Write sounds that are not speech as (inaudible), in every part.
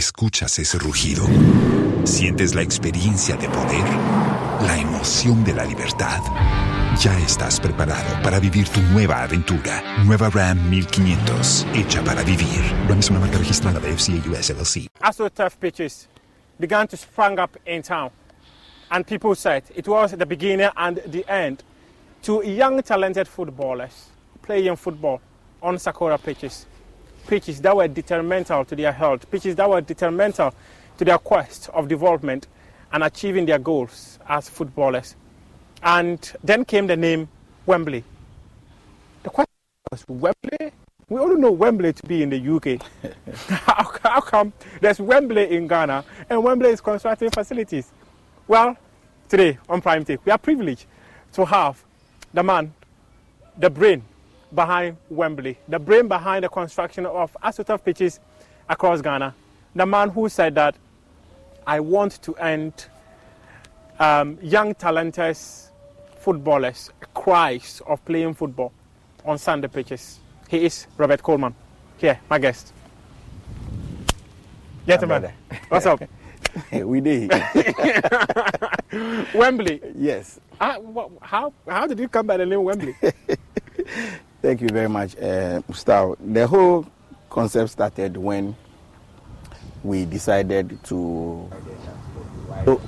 Escuchas ese rugido. Sientes la experiencia de poder, la emoción de la libertad. Ya estás preparado para vivir tu nueva aventura. Nueva Ram 1500, hecha para vivir. Ram es una marca registrada de FCA US LLC. AstroTurf pitches began to sprang up in town. And people said it was the beginning and the end to young talented footballers playing football on Sakura pitches. Pitches that were detrimental to their health, pitches that were detrimental to their quest of development and achieving their goals as footballers. And then came the name Wembley. The question was Wembley? We all know Wembley to be in the UK. (laughs) (laughs) how, how come there's Wembley in Ghana and Wembley is constructing facilities? Well, today on Prime Take, we are privileged to have the man, the brain behind Wembley, the brain behind the construction of AstroTurf pitches across Ghana, the man who said that I want to end um, young talented footballers' cries of playing football on Sunday pitches. He is Robert Coleman. Here, my guest. Gentlemen, what's up? (laughs) we did. (laughs) Wembley. Yes. Uh, wha- how, how did you come by the name Wembley? (laughs) Thank you very much, uh, Gustavo. The whole concept started when we decided to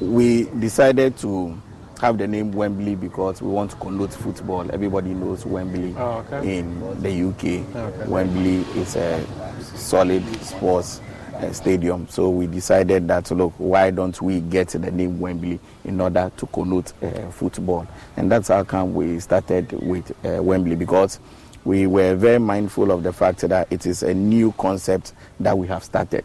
we decided to have the name Wembley because we want to connote football. Everybody knows Wembley Oh, okay. in the UK. Okay. Wembley is a solid sports uh, stadium. So we decided that look, why don't we get the name Wembley in order to connote uh, football? And that's how come we started with uh, Wembley because we were very mindful of the fact that it is a new concept that we have started.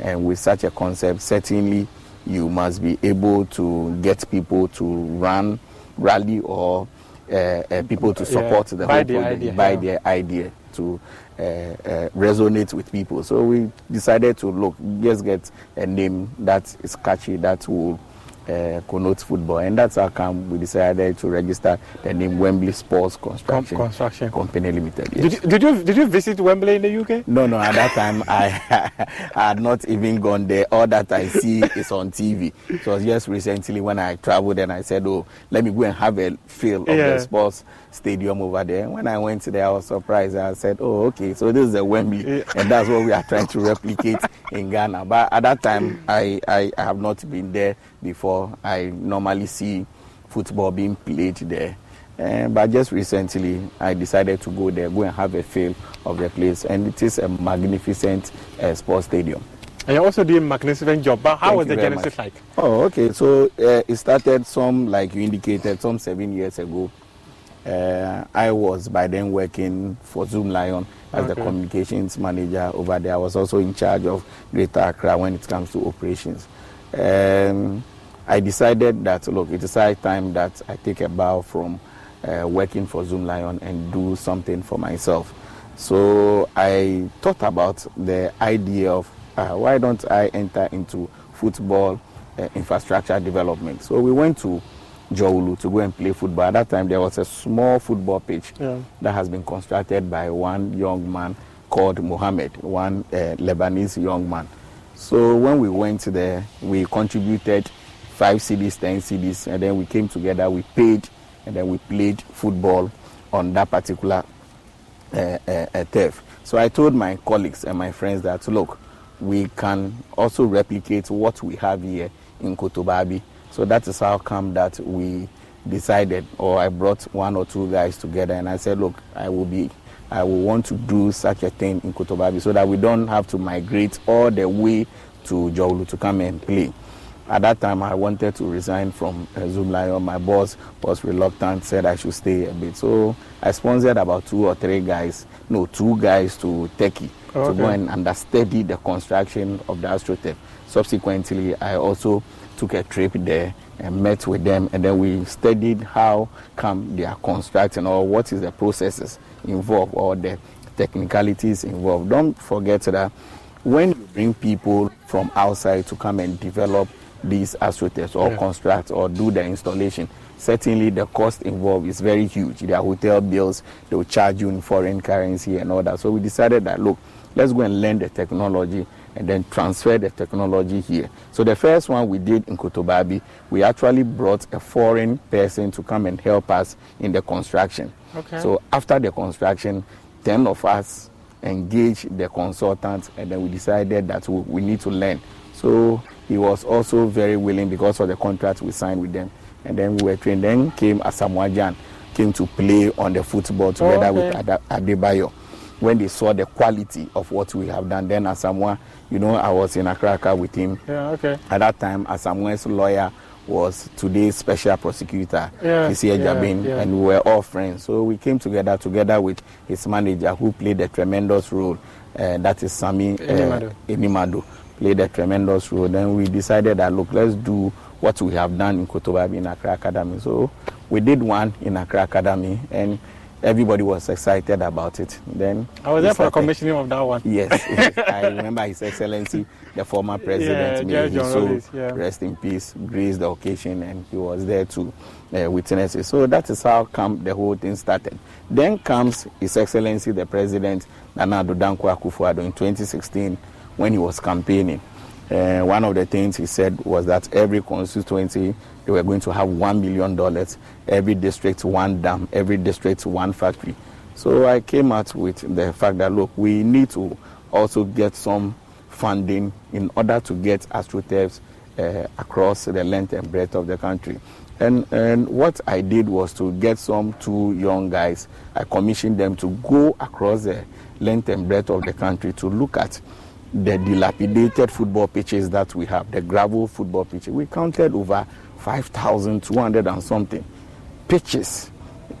And with such a concept, certainly you must be able to get people to run, rally, or uh, uh, people to Yeah, support the whole project, idea, buy yeah. their idea to uh, uh, resonate with people. So we decided to look, just get a name that is catchy, that will uh, connotes football, and that's how come we decided to register the name Wembley Sports Construction, Com- Construction. Company Limited. Yes. Did you, did you did you visit Wembley in the UK? No, no. At that time, I, I (laughs) had not even gone there. All that I see is on TV. So just recently when I traveled and I said, "Oh, let me go and have a feel of Yeah. the sports stadium over there." When I went there, I was surprised. I said, "Oh, okay. So this is the Wembley, (laughs) and that's what we are trying to replicate in Ghana." But at that time, I, I, I have not been there before. I normally see football being played there. Uh, but just recently, I decided to go there, go and have a feel of the place, and it is a magnificent uh, sports stadium. And you're also did a magnificent job. But how Thank was the genesis much. like? Oh, okay. So uh, it started some, like you indicated, some seven years ago. Uh, I was by then working for Zoomlion as the communications manager over there. I was also in charge of Greater Accra when it comes to operations. Um, I decided that look, it is high time that I take a bow from uh, working for Zoomlion and do something for myself. So I thought about the idea of uh, why don't I enter into football uh, infrastructure development. So we went to Dzorwulu to go and play football. At that time, there was a small football pitch Yeah. that has been constructed by one young man called Mohammed, one uh, Lebanese young man. So when we went there, we contributed five CDs, ten CDs, and then we came together, we paid, and then we played football on that particular uh, uh, uh, turf. So I told my colleagues and my friends that look, we can also replicate what we have here in Kotobabi. So that is how come that we decided, or I brought one or two guys together, and I said, look, I will be, I will want to do such a thing in Kotobabi, so that we don't have to migrate all the way to Dzorwulu to come and play. At that time, I wanted to resign from uh, Zoomlion. My boss was reluctant, said I should stay a bit. So I sponsored about two or three guys, no, two guys to Turkey to Okay. go and understudy the construction of the AstroTurf. Subsequently, I also took a trip there and met with them, and then we studied how come they are constructing or what is the processes involved or the technicalities involved. Don't forget that when you bring people from outside to come and develop these astroturfs or Yeah. construct or do the installation, certainly the cost involved is very huge. Their hotel bills, they will charge you in foreign currency and all that. So we decided that look, let's go and learn the technology and then transfer the technology here. So the first one we did in Kotobabi, we actually brought a foreign person to come and help us in the construction. Okay. So after the construction, 10 of us engaged the consultant and then we decided that we, we need to learn. So he was also very willing because of the contract we signed with them. And then we were trained. Then came Asamoah Gyan, came to play on the football together with okay. Ada- Adebayo. When they saw the quality of what we have done, then Asamoah, you know, I was in Accra with him. Yeah, okay. At that time, Asamoah's lawyer was today's special prosecutor, Yeah, yeah, Agyebeng, yeah. and we were all friends. So we came together together with his manager, who played a tremendous role. Uh, that is Sami uh, Anim Addo. Enimado, played a tremendous role. Then we decided that look, let's do what we have done in Kotobabi in Accra Academy. So we did one in Accra Academy, and everybody was excited about it. Then I was there for the commissioning of that one. Yes, (laughs) yes. I remember His Excellency, the former president, Yeah, John so yeah. rest in peace, grace the occasion, and he was there to uh, witness it. So that is how come the whole thing started. Then comes His Excellency, the President, Nana Dankwa Akufo-Addo in 2016 when he was campaigning. Uh, one of the things he said was that every constituency they were going to have one million dollars, every district one dam, every district one factory. So I came out with the fact that look, we need to also get some funding in order to get astroturfs uh, across the length and breadth of the country. And, and what I did was to get some two young guys. I commissioned them to go across the length and breadth of the country to look at the dilapidated football pitches that we have, the gravel football pitches. We counted over 5,200 and something pitches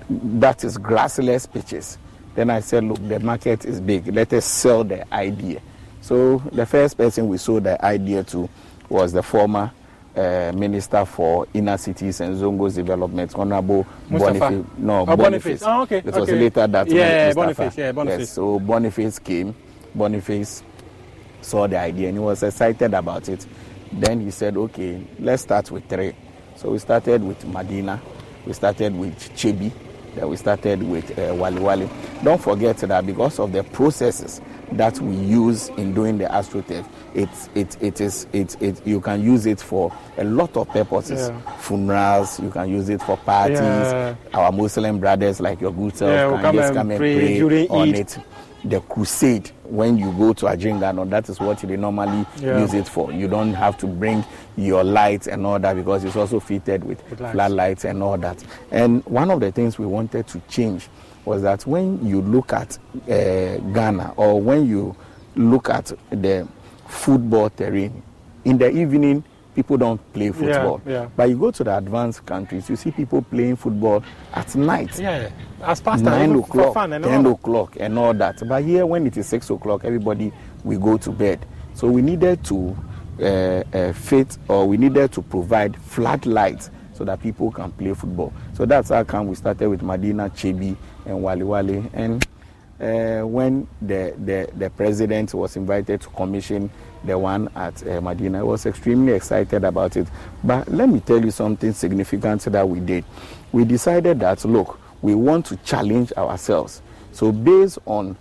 that is grassless pitches. Then I said, look, the market is big. Let us sell the idea. So the first person we sold the idea to was the former uh, Minister for Inner Cities and Zongo's Development, Honorable. Boniface. No, Oh, Boniface. Boniface. Oh, okay, It was okay. later that Yeah, Boniface, yeah, Boniface. Yes, so Boniface came. Boniface saw the idea and he was excited about it. Then he said, okay, let's start with three. So we started with Madina, we started with Chebi, then we started with uh, Walewale. Don't forget that because of the processes that we use in doing the astroturf, it's it, it is it, it you can use it for a lot of purposes. Yeah. Funerals, you can use it for parties. Yeah. Our Muslim brothers like your good self Yeah, can come just and come and pray pray, during on it. The crusade, when you go to Adjiringanor, that is what they normally Yeah. use it for. You don't have to bring your lights and all that because it's also fitted with, With lights. and all that. And one of the things we wanted to change was that when you look at uh, Ghana or when you look at the football terrain, in the evening, people don't play football. yeah. But you go to the advanced countries, you see people playing football at night Yeah, as past nine o'clock, fun and ten all. o'clock, and all that. But here, when it is six o'clock, everybody we go to bed. So we needed to uh, uh, fit, or we needed to provide flat lights so that people can play football. So that's how come we started with Madina, Chebi, and Walewale. And uh, when the, the the president was invited to commission the one at uh, Madina, I was extremely excited about it. But let me tell you something significant that we did. We decided that look, we want to challenge ourselves. So based on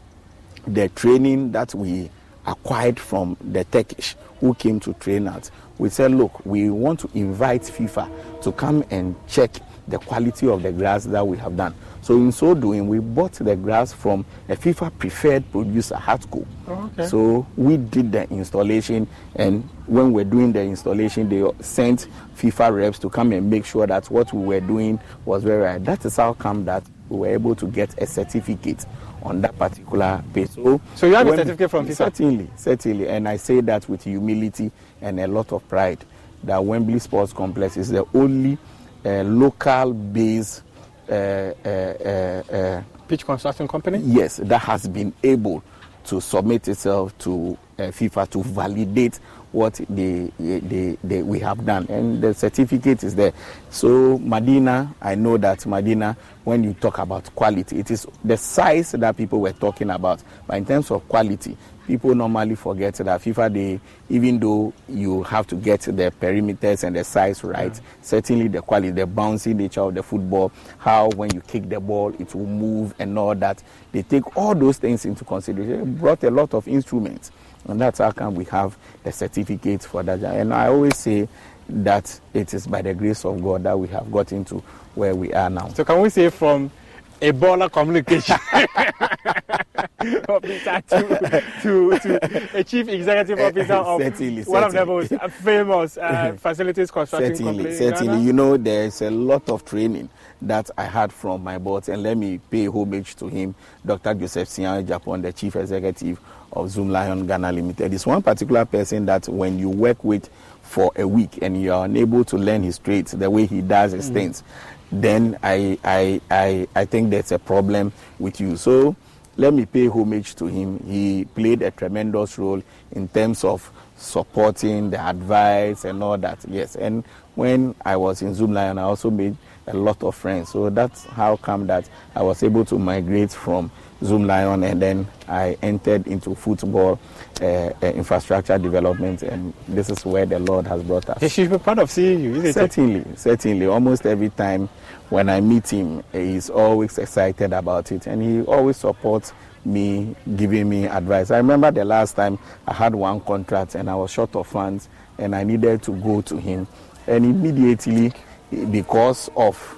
the training that we acquired from the Turkish who came to train us, we said, look, we want to invite FIFA to come and check the quality of the grass that we have done. So in so doing, we bought the grass from a FIFA preferred producer, Hatco. Oh, okay. So we did the installation, and when we're doing the installation, they sent FIFA reps to come and make sure that what we were doing was very right. That is how come that we were able to get a certificate on that particular page. So, So you have a certificate from FIFA? Certainly, certainly, and I say that with humility and a lot of pride. That Wembley Sports Complex is the only uh, local-based uh, uh, Uh, uh, uh, Pitch construction company. yes, that has been able to submit itself to uh, FIFA to validate what they, they, they, we have done. And the certificate is there. So, Madina, I know that Madina, when you talk about quality, it is the size that people were talking about. But in terms of quality, people normally forget that FIFA, they, even though you have to get the perimeters and the size right, certainly the quality, the bouncy nature of the football, how when you kick the ball, it will move and all that. They take all those things into consideration. They brought a lot of instruments. And that's how come we have the certificate for that. And I always say that it is by the grace of God that we have gotten to where we are now. So can we say from Ebola communication (laughs) officer to, to, to a chief executive officer of Certainly, one of the certainly. most famous uh, (laughs) facilities construction certainly, companies. in certainly. You know, there's a lot of training that I had from my boss, and let me pay homage to him, Dr. Joseph Siaw Agyepong, the chief executive of Zoomlion Ghana Limited. It's one particular person that when you work with for a week and you are unable to learn his traits the way he does his things, then I, I, I, I think there's a problem with you. So let me pay homage to him. He played a tremendous role in terms of supporting the advice and all that. Yes, and when I was in Zoom Lion, I also made a lot of friends. So that's how come that I was able to migrate from Zoomlion and then I entered into football uh, uh, infrastructure development, and this is where the Lord has brought us. He should be proud of seeing you, isn't it? Certainly, certainly. Almost every time when I meet him, he's always excited about it and he always supports me, giving me advice. I remember the last time I had one contract and I was short of funds and I needed to go to him. And immediately, because of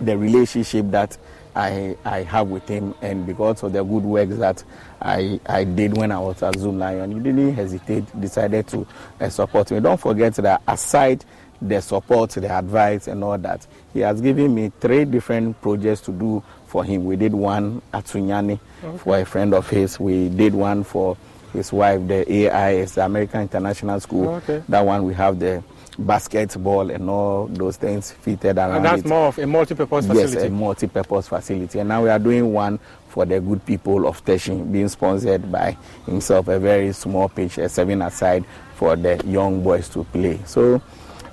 the relationship that I, I have with him and because of the good works that I, I did when I was at Zoomlion, he didn't hesitate, decided to uh, support me. Don't forget that aside the support, the advice, and all that, he has given me three different projects to do for him. We did one at Sunyani for a friend of his, we did one for his wife, the AIS, the American International School. Okay. That one we have the basketball and all those things fitted around And that's it. more of a multi-purpose Yes, facility. a multi-purpose facility. And now we are doing one for the good people of Teshie, being sponsored by himself, a very small pitch, a seven aside for the young boys to play. So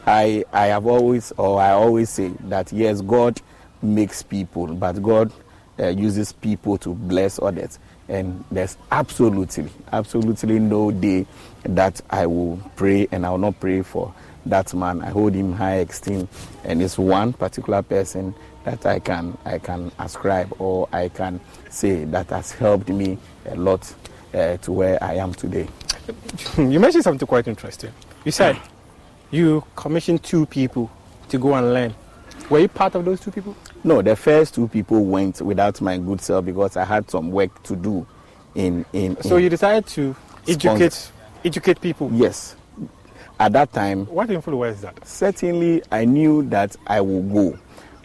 I, I have always, or I always say that yes, God makes people, but God uh, uses people to bless others. And there's absolutely, absolutely no day that I will pray and I will not pray for that man. I hold him high esteem, and it's one particular person that I can I can ascribe or I can say that has helped me a lot uh, to where I am today. (laughs) You mentioned something quite interesting. You said you commissioned two people to go and learn. Were you part of those two people? No, the first two people went without my good self because I had some work to do. In in. So you decided to educate educate people. Yes. At that time. What influence was that? Certainly, I knew that I would go,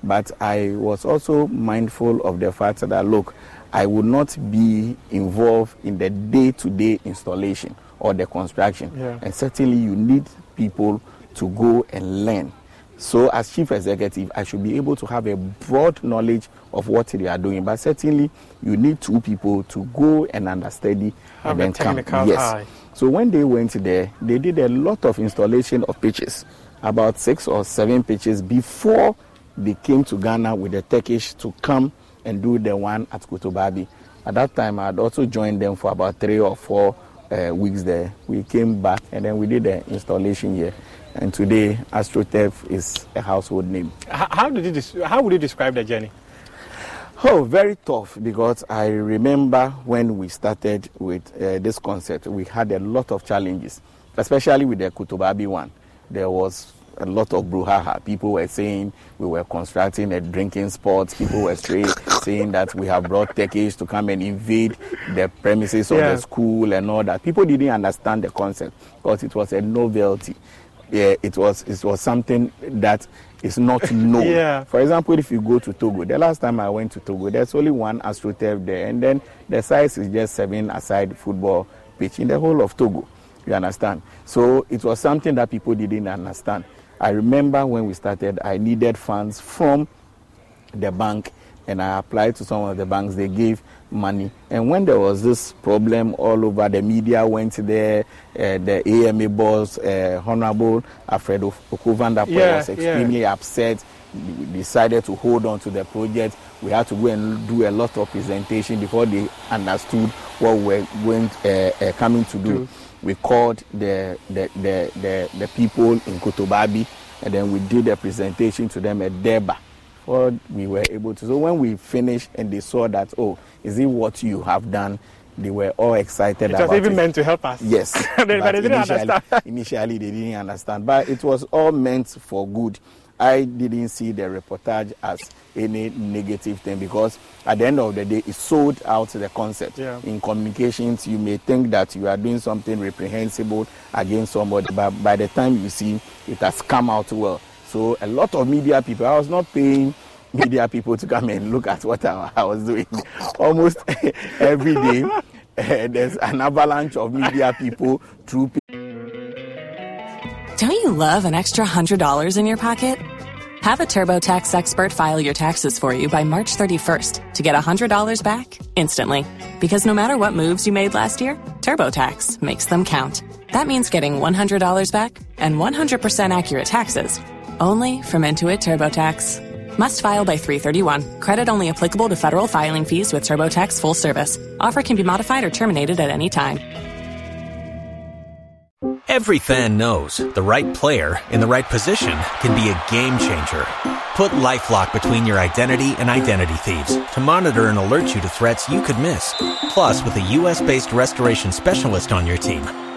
but I was also mindful of the fact that look, I would not be involved in the day-to-day installation or the construction, Yeah. and certainly you need people to go and learn. So, as chief executive, I should be able to have a broad knowledge of what they are doing. But certainly, you need two people to go and understudy Have and then come. Yes. eye. So when they went there, they did a lot of installation of pitches, about six or seven pitches before they came to Ghana with the Turkish to come and do the one at Kotobabi. At that time, I had also joined them for about three or four uh, weeks there. We came back and then we did the installation here. And today, AstroTurf is a household name. How did you how would you describe the journey? Oh, very tough because I remember when we started with uh, this concept, we had a lot of challenges, especially with the Kotobabi one. There was a lot of brouhaha. People were saying we were constructing a drinking spot. People were straight saying that we have brought Turkish to come and invade the premises of Yeah. the school and all that. People didn't understand the concept because it was a novelty. Yeah, it was it was something that is not known. Yeah. For example, if you go to Togo, the last time I went to Togo, there's only one AstroTurf there, and then the size is just seven aside football pitch in the whole of Togo. You understand? So it was something that people didn't understand. I remember when we started, I needed funds from the bank and I applied to some of the banks. They gave money. And when there was this problem all over, the media went there. Uh, the AMA boss, uh, Honorable Alfredo Okovandapo, Yeah, was yeah. extremely upset. We decided to hold on to the project. We had to go and do a lot of presentation before they understood what we were going uh, uh, coming to do. Do. We called the the, the, the the people in Kotobabi, and then we did a presentation to them at Deba. What we were able to. So when we finished and they saw that, oh, is it what you have done? They were all excited It was even it. meant to help us. Yes, (laughs) but they but didn't initially, understand. (laughs) initially they didn't understand, but it was all meant for good. I didn't see the reportage as any negative thing because at the end of the day, it sold out the concept. Yeah. In communications, you may think that you are doing something reprehensible against somebody, but by the time you see, it has come out well. So a lot of media people, I was not paying media people to come and look at what I, I was doing. Almost (laughs) every day, eh, there's an avalanche of media people through Don't you love an extra $100 in your pocket? Have a TurboTax expert file your taxes for you by March 31st to get $100 back instantly. Because no matter what moves you made last year, TurboTax makes them count. That means getting $100 back and 100% accurate taxes only from Intuit TurboTax. Must file by 331. Credit only applicable to federal filing fees with TurboTax full service. Offer can be modified or terminated at any time. Every fan knows the right player in the right position can be a game changer. Put LifeLock between your identity and identity thieves to monitor and alert you to threats you could miss. Plus, with a U.S.-based restoration specialist on your team,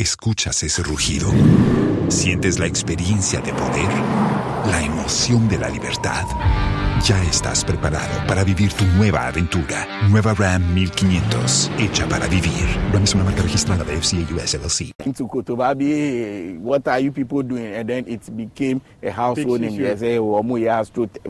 ¿Escuchas ese rugido? ¿Sientes la experiencia de poder? ¿La emoción de la libertad? Ya estás preparado para vivir tu nueva aventura. Nueva Ram 1500, hecha para vivir. Ram es una marca registrada de FCA US LLC. To Kotobabi, what are you people doing? And then it became a household name. Yes, eh, oh,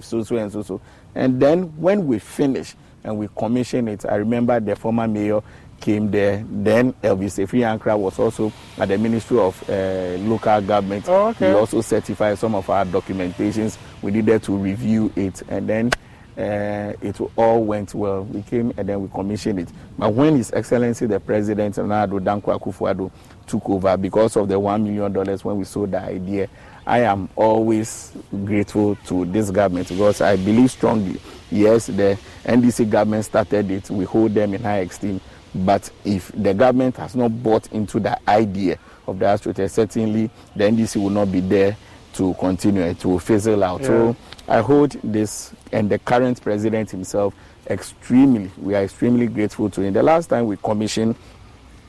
so so and so so. And then when we finished and we commissioned it, I remember the former mayor came there. Then Elvis Afriyie Ankra was also at the Ministry of uh, Local Government. Oh, okay. He also certified some of our documentations. We needed to review it, and then uh, it all went well. We came and then we commissioned it. But when His Excellency the President Nadu Dankwa Akufo-Addo took over because of the one million dollars when we sold the idea, I am always grateful to this government because I believe strongly. Yes, the NDC government started it. We hold them in high esteem. But if the government has not bought into the idea of the AstroTurf, certainly the NDC will not be there to continue. It will fizzle out. Yeah. So I hold this and the current president himself extremely, we are extremely grateful to him. The last time we commissioned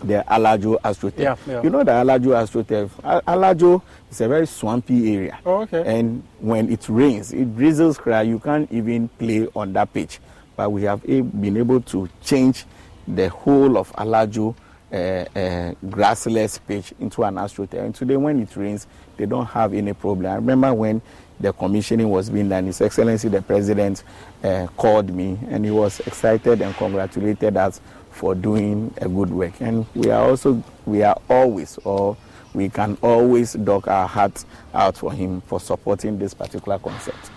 the Alajo AstroTurf, Yeah, yeah. you know the Alajo AstroTurf, Al- Alajo is a very swampy area. Oh, okay. And when it rains, it drizzles cry, you can't even play on that pitch. But we have been able to change the whole of Alajo uh, uh, grassless pitch into an astroturf. And today, when it rains, they don't have any problem. I remember when the commissioning was being done, His Excellency the President uh, called me and he was excited and congratulated us for doing a good work. And we are also, we are always, or we can always dock our hearts out for him for supporting this particular concept.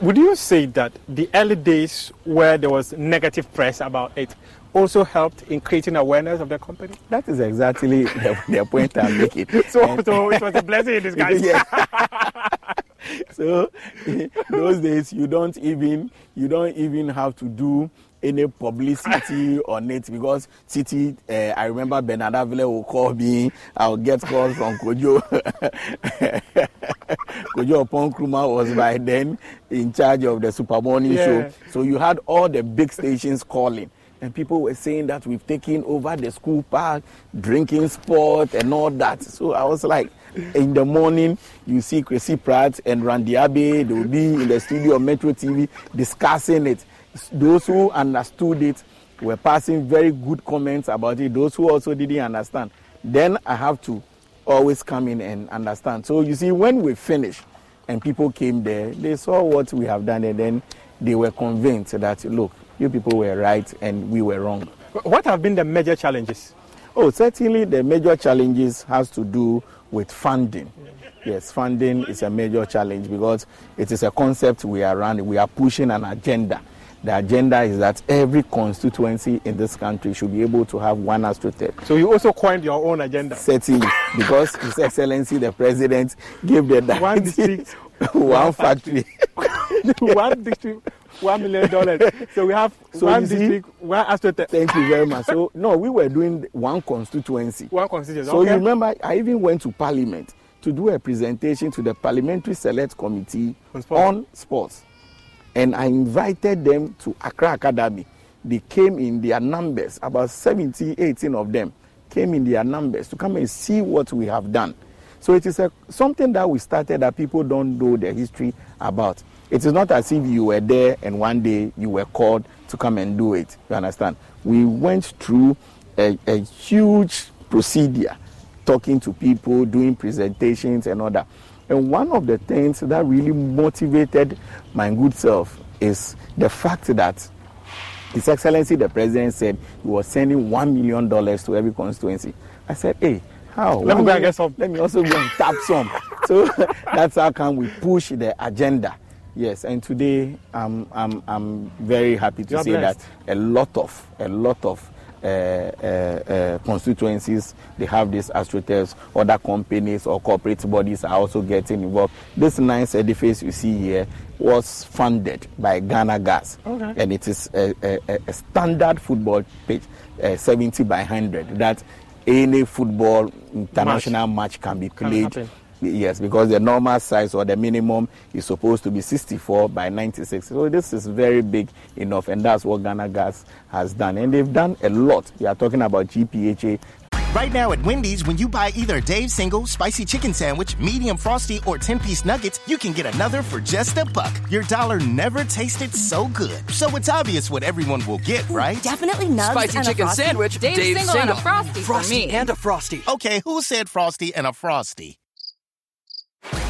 Would you say that the early days where there was negative press about it also helped in creating awareness of the company? That is exactly (laughs) the, the point I'm making. (laughs) So, And- so it was a blessing in disguise. (laughs) So those days you don't even you don't even have to do any publicity on it because Titi, uh, I remember Bernard Avle will call me. I'll get calls from Kojo. Kojo Oppong Nkrumah was by then in charge of the Super Morning Yeah. Show. So you had all the big stations calling. And people were saying that we've taken over the school park, drinking sport, and all that. So I was like, in the morning, you see Kwesi Pratt and Randy Abbey, they will be in the studio of Metro TV discussing it. Those who understood it were passing very good comments about it. Those who also didn't understand, then I have to always come in and understand. So you see, when we finished and people came there, they saw what we have done, and then they were convinced that look, you people were right and we were wrong. What have been the major challenges? Oh, certainly the major challenges has to do with funding. Yes, funding is a major challenge because it is a concept we are running. We are pushing an agenda. The agenda is that every constituency in this country should be able to have one astroturf. So you also coined your own agenda. Certainly, because His Excellency the President gave the One district, (laughs) one factory. (laughs) one district, one million dollars. So we have So one you see- district, one astroturf, Thank you very much. So no, we were doing one constituency. one constituency. So okay. you remember, I even went to Parliament to do a presentation to the Parliamentary Select Committee On sports. on sports, and I invited them to Accra Academy. They came in their numbers, about 70, 18 of them came in their numbers to come and see what we have done. So it is a, something that we started that people don't know the history about. It is not as if you were there and one day you were called to come and do it. You understand? We went through a, a huge procedure, talking to people, doing presentations and all that. And one of the things that really motivated my good self is the fact that his Excellency the President said he was sending one million dollars to every constituency. I said, "Hey, how? Let me go and get some." Let me also go and tap some." (laughs) So that's how come we push the agenda. Yes, and today I'm I'm I'm very happy to say blessed. that a lot of a lot of uh, uh, uh, constituencies they have these astroturfs. Other companies or corporate bodies are also getting involved. This nice edifice you see here was funded by Ghana Gas, Okay. and it is a, a, a- a standard football pitch, uh, 70 by 100. That any football international match, can be played. happen. Yes, because the normal size or the minimum is supposed to be 64 by 96. So this is very big enough, and that's what Ghana Gas has done. And they've done a lot. We are talking about GPHA Right now at Wendy's, when you buy either a Dave's single, spicy chicken sandwich, medium frosty, or 10 piece nuggets, you can get another for just a buck. Your dollar never tasted so good. So it's obvious what everyone will get, right? Definitely nugs Spicy and chicken a frosty. sandwich, Dave's, Dave's single, single, and a frosty, frosty for me. and a frosty. Okay, who said frosty and a frosty?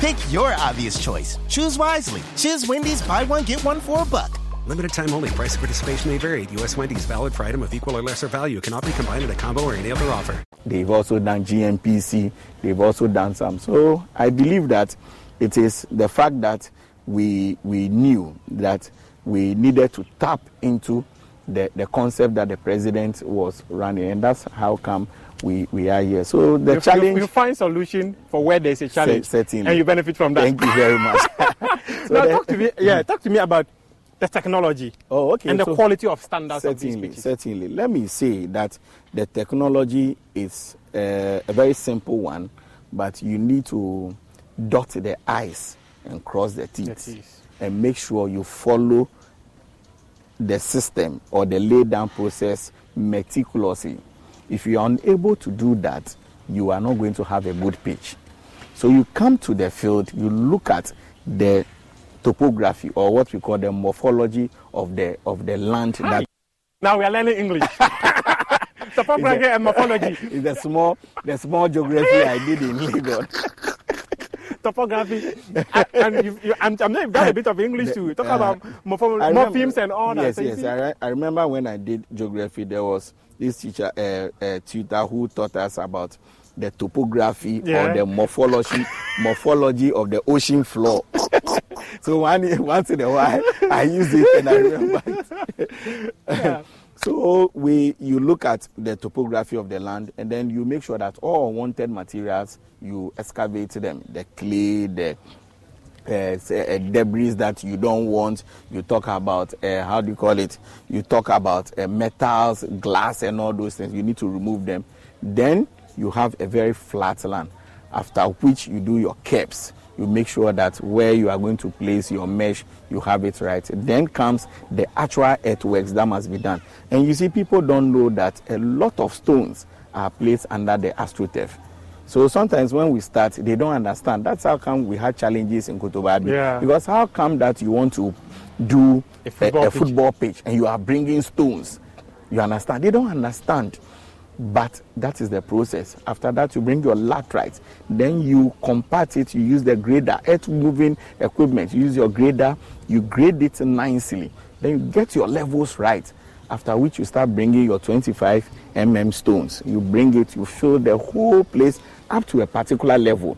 Pick your obvious choice. Choose wisely. Choose Wendy's buy one, get one for a buck. Limited time only. Price of participation may vary. U.S. Wendy's valid for item of equal or lesser value. Cannot be combined in a combo or any other offer. They've also done GMPC. They've also done some. So I believe that it is the fact that we we knew that we needed to tap into the, the concept that the president was running, and that's how come we, we are here. So the you, challenge. You, you find solution for where there's a challenge, certainly. and you benefit from that. Thank you very much. (laughs) so now talk to me. Yeah, talk to me about the technology. Oh, okay. And the so quality of standards certainly, of these pitches. Certainly. Let me say that the technology is uh, a very simple one, but you need to dot the I's and cross the T's, and make sure you follow the system or the lay down process meticulously. If you are unable to do that, you are not going to have a good pitch. So you come to the field, you look at the topography or what we call the morphology of the of the land that Now we are learning English. (laughs) (laughs) Topography and morphology. is the small the small geography I did in Lagos. (laughs) Topography. and and you, you, I'm, I'm not done a bit of English too. Talk Uh, about I remember- morphemes and all that. Yes, yes. I, I remember when I did geography, there was this teacher, uh, uh, tutor, who taught us about the topography Yeah. or the morphology, morphology of the ocean floor. (laughs) so one, once in a while, I use it and I remember it. (laughs) So we, you look at the topography of the land, and then you make sure that all unwanted materials you excavate them, the clay, the uh, say, uh, debris that you don't want. You talk about uh, how do you call it? You talk about uh, metals, glass, and all those things. You need to remove them. Then you have a very flat land. After which you do your caps. You make sure that where you are going to place your mesh, you have it right. Then comes the actual earthworks that must be done. And you see, people don't know that a lot of stones are placed under the astroturf. So sometimes when we start, they don't understand. That's how come we had challenges in Kotobabi. Yeah. Because how come that you want to do A a, football a pitch. football pitch and you are bringing stones? You understand? They don't understand. But that is the process. After that, you bring your laterite. Then you compact it. You use the grader, earth moving equipment. You use your grader. You grade it nicely. Then you get your levels right. After which you start bringing your 25 mm stones. You bring it. You fill the whole place up to a particular level,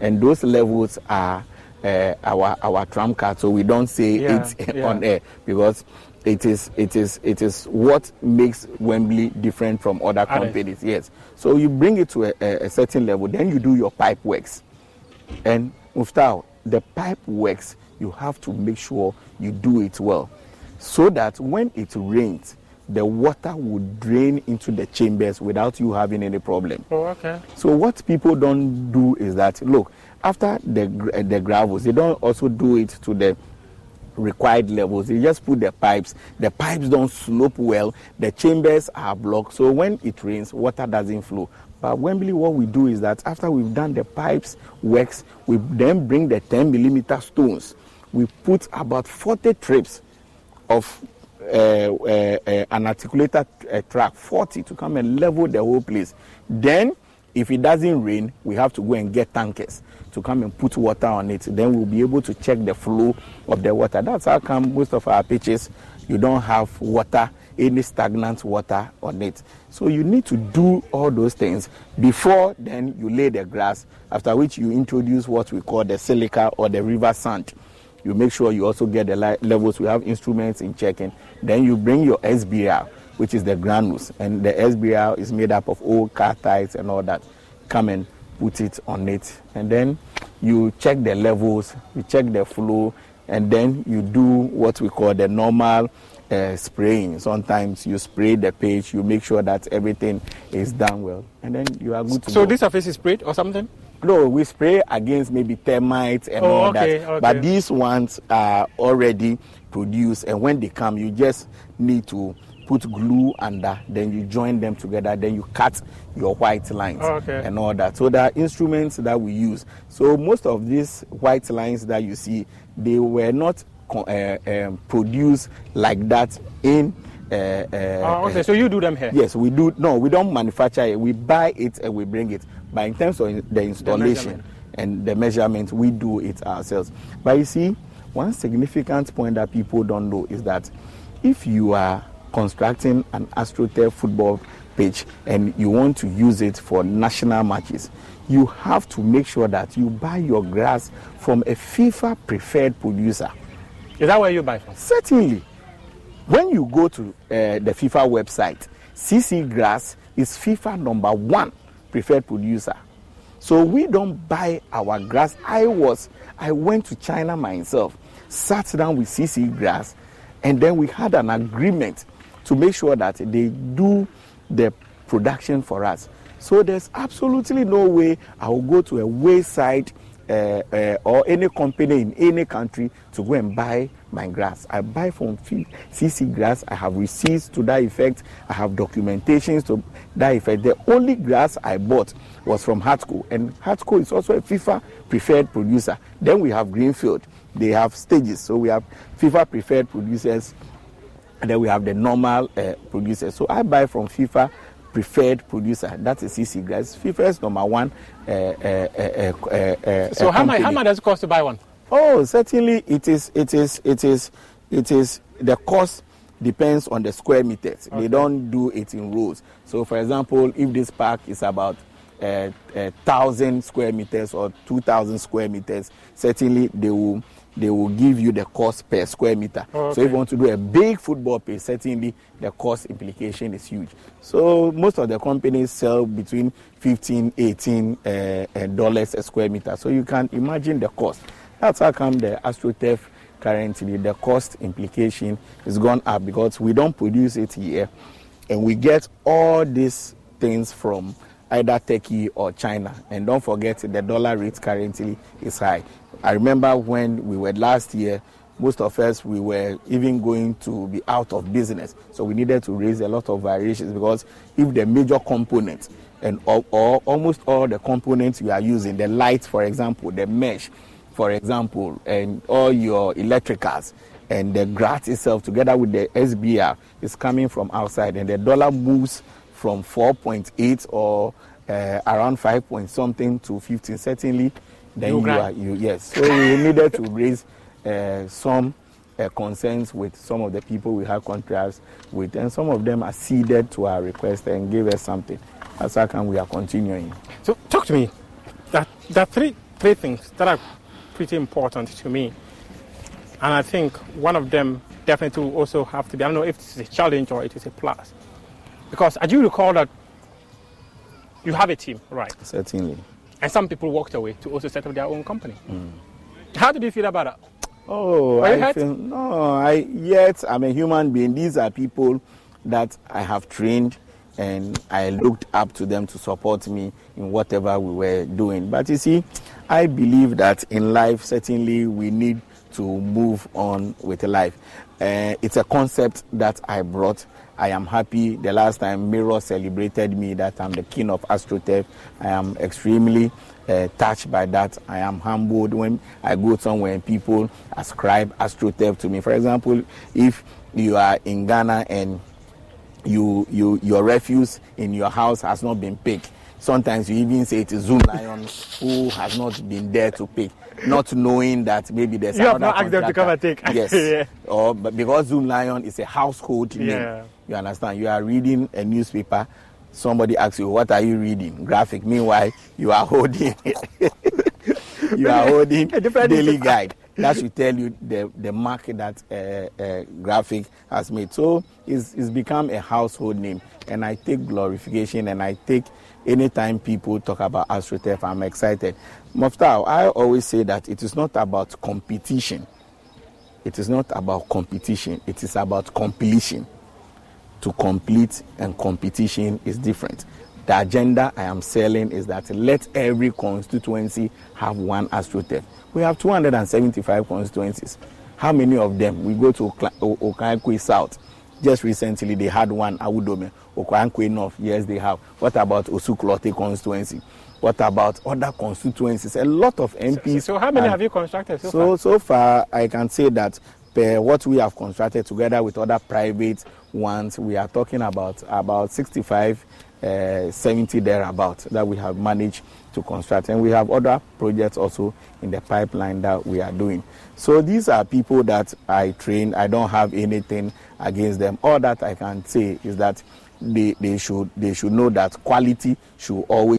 and those levels are uh, our our trump card. So we don't say Yeah, it (laughs) yeah. on air because it is it is it is what makes Wembley different from other companies. Yes. So you bring it to a, a, certain level, then you do your pipe works, and Muftau, the pipe works you have to make sure you do it well, so that when it rains, the water would drain into the chambers without you having any problem. Oh, okay. So what people don't do is that look after the the gravels, they don't also do it to the required levels. They just put the pipes. The pipes don't slope well. The chambers are blocked. So when it rains, water doesn't flow. But Wembley, what we do is that after we've done the pipes works, we then bring the 10 millimeter stones. We put about 40 trips of uh, uh, uh, an articulated uh, track 40 to come and level the whole place. Then, if it doesn't rain, we have to go and get tankers to come and put water on it. Then we'll be able to check the flow of the water. That's how come most of our pitches you don't have water, any stagnant water on it. So you need to do all those things before then you lay the grass. After which you introduce what we call the silica or the river sand you make sure you also get the levels. We have instruments in checking. Then you bring your SBR, which is the granules, and the SBR is made up of old car tires and all that. Come and put it on it, and then you check the levels, you check the flow, and then you do what we call the normal uh, spraying. Sometimes you spray the page, you make sure that everything is done well, and then you are good to So go. this surface is sprayed or something? No, we spray against maybe termites and Oh, all okay, that. okay. But these ones are already produced, and when they come, you just need to put glue under, then you join them together, then you cut your white lines Oh, okay. and all that. So there are instruments that we use. So most of these white lines that you see, they were not uh, um, produced like that in. Uh, uh, Oh, okay, so you do them here? Yes, we do. No, we don't manufacture it. We buy it and we bring it. But in terms of the installation measurement. and the measurement, we do it ourselves. But you see, one significant point that people don't know is that if you are constructing an AstroTurf football pitch and you want to use it for national matches, you have to make sure that you buy your grass from a FIFA preferred producer. Is that where you buy from? Certainly. When you go to uh, the FIFA website, CC Grass is FIFA number one preferred producer. So we don't buy our grass. I was, I went to China myself, sat down with CC Grass, and then we had an agreement to make sure that they do the production for us. So there's absolutely no way I will go to a wayside uh, uh, or any company in any country to go and buy my grass. I buy from CC Grass. I have receipts to that effect. I have documentations to that effect. The only grass I bought was from Hatco, and Hatco is also a FIFA preferred producer. Then we have Greenfield. They have stages, so we have FIFA preferred producers, and then we have the normal uh, producers. So I buy from FIFA preferred producer. That is a CC Grass. FIFA is number one. Uh, uh, uh, uh, uh, So how much, how much does it cost to buy one? Oh, certainly it is. It is. It is. It is. The cost depends on the square meters. They don't do it in rows. So, for example, if this park is about a thousand square meters or two thousand square meters, certainly they will they will give you the cost per square meter. Oh, So, if you want to do a big football pitch, certainly the cost implication is huge. So, most of the companies sell between 15, 18 uh, uh, dollars a square meter. So, you can imagine the cost. That's how come the AstroTurf currently the cost implication is gone up because we don't produce it here, and we get all these things from either Turkey or China. And don't forget the dollar rate currently is high. I remember when we were last year, most of us we were even going to be out of business, so we needed to raise a lot of variations because if the major component and or, or almost all the components you are using, the lights, for example, the mesh, for example, and all your electricals and the grass itself together with the SBR is coming from outside and the dollar moves from 4.8 or uh, around 5 point something to 15 certainly then You you are you yes so we needed to raise uh, some uh, concerns with some of the people we have contracts with and some of them acceded to our request and gave us something that's how come we are continuing So talk to me. That there are three three things that are pretty important to me, and I think one of them definitely will also have to be. I don't know if this is a challenge or it is a plus, because I do recall that you have a team, right? certainly And some people walked away to also set up their own company. How did you feel about that? Oh, I hurt? feel no. I yet I'm a human being. These are people that I have trained, and I looked up to them to support me in whatever we were doing. But you see, I believe that in life, certainly we need to move on with life. Uh, it's a concept that I brought. I am happy. The last time Mirror celebrated me that I'm the king of AstroTurf, I am extremely uh, touched by that. I am humbled when I go somewhere and people ascribe AstroTurf to me. For example, if you are in Ghana and you, you, your refuse in your house has not been picked, sometimes you even say it is Zoomlion who has not been there to pick, not knowing that maybe there's You have another not asked them to come and take. Yes. (laughs) Yeah. Or but because Zoomlion is a household name, Yeah. you understand. You are reading a newspaper. Somebody asks you, "What are you reading?" Graphic. Meanwhile, you are holding. (laughs) you are holding A different daily guide. That should tell you the the mark that uh, uh, graphic has made. So it's, it's become a household name, and I take glorification, and I take anytime people talk about AstroTurf, I'm excited. Mufta, I always say that it is not about competition. It is not about competition. It is about completion. To complete and competition is different. The agenda I am selling is that let every constituency have one AstroTurf. We have 275 constituencies. How many of them? We go to Okaikwe South. just recently they had one Awudome, Okwankwe enough. Yes, they have. What about Osu constituency? What about other constituencies? A lot of MPs. So, so how many have you constructed so, so far? So far, I can say that per what we have constructed together with other private ones, we are talking about about 65, uh, 70 thereabout that we have managed to construct. And we have other projects also in the pipeline that we are doing. So these are people that I train. I don't have anything against them. All that I can say is that they, they should they should know that quality should always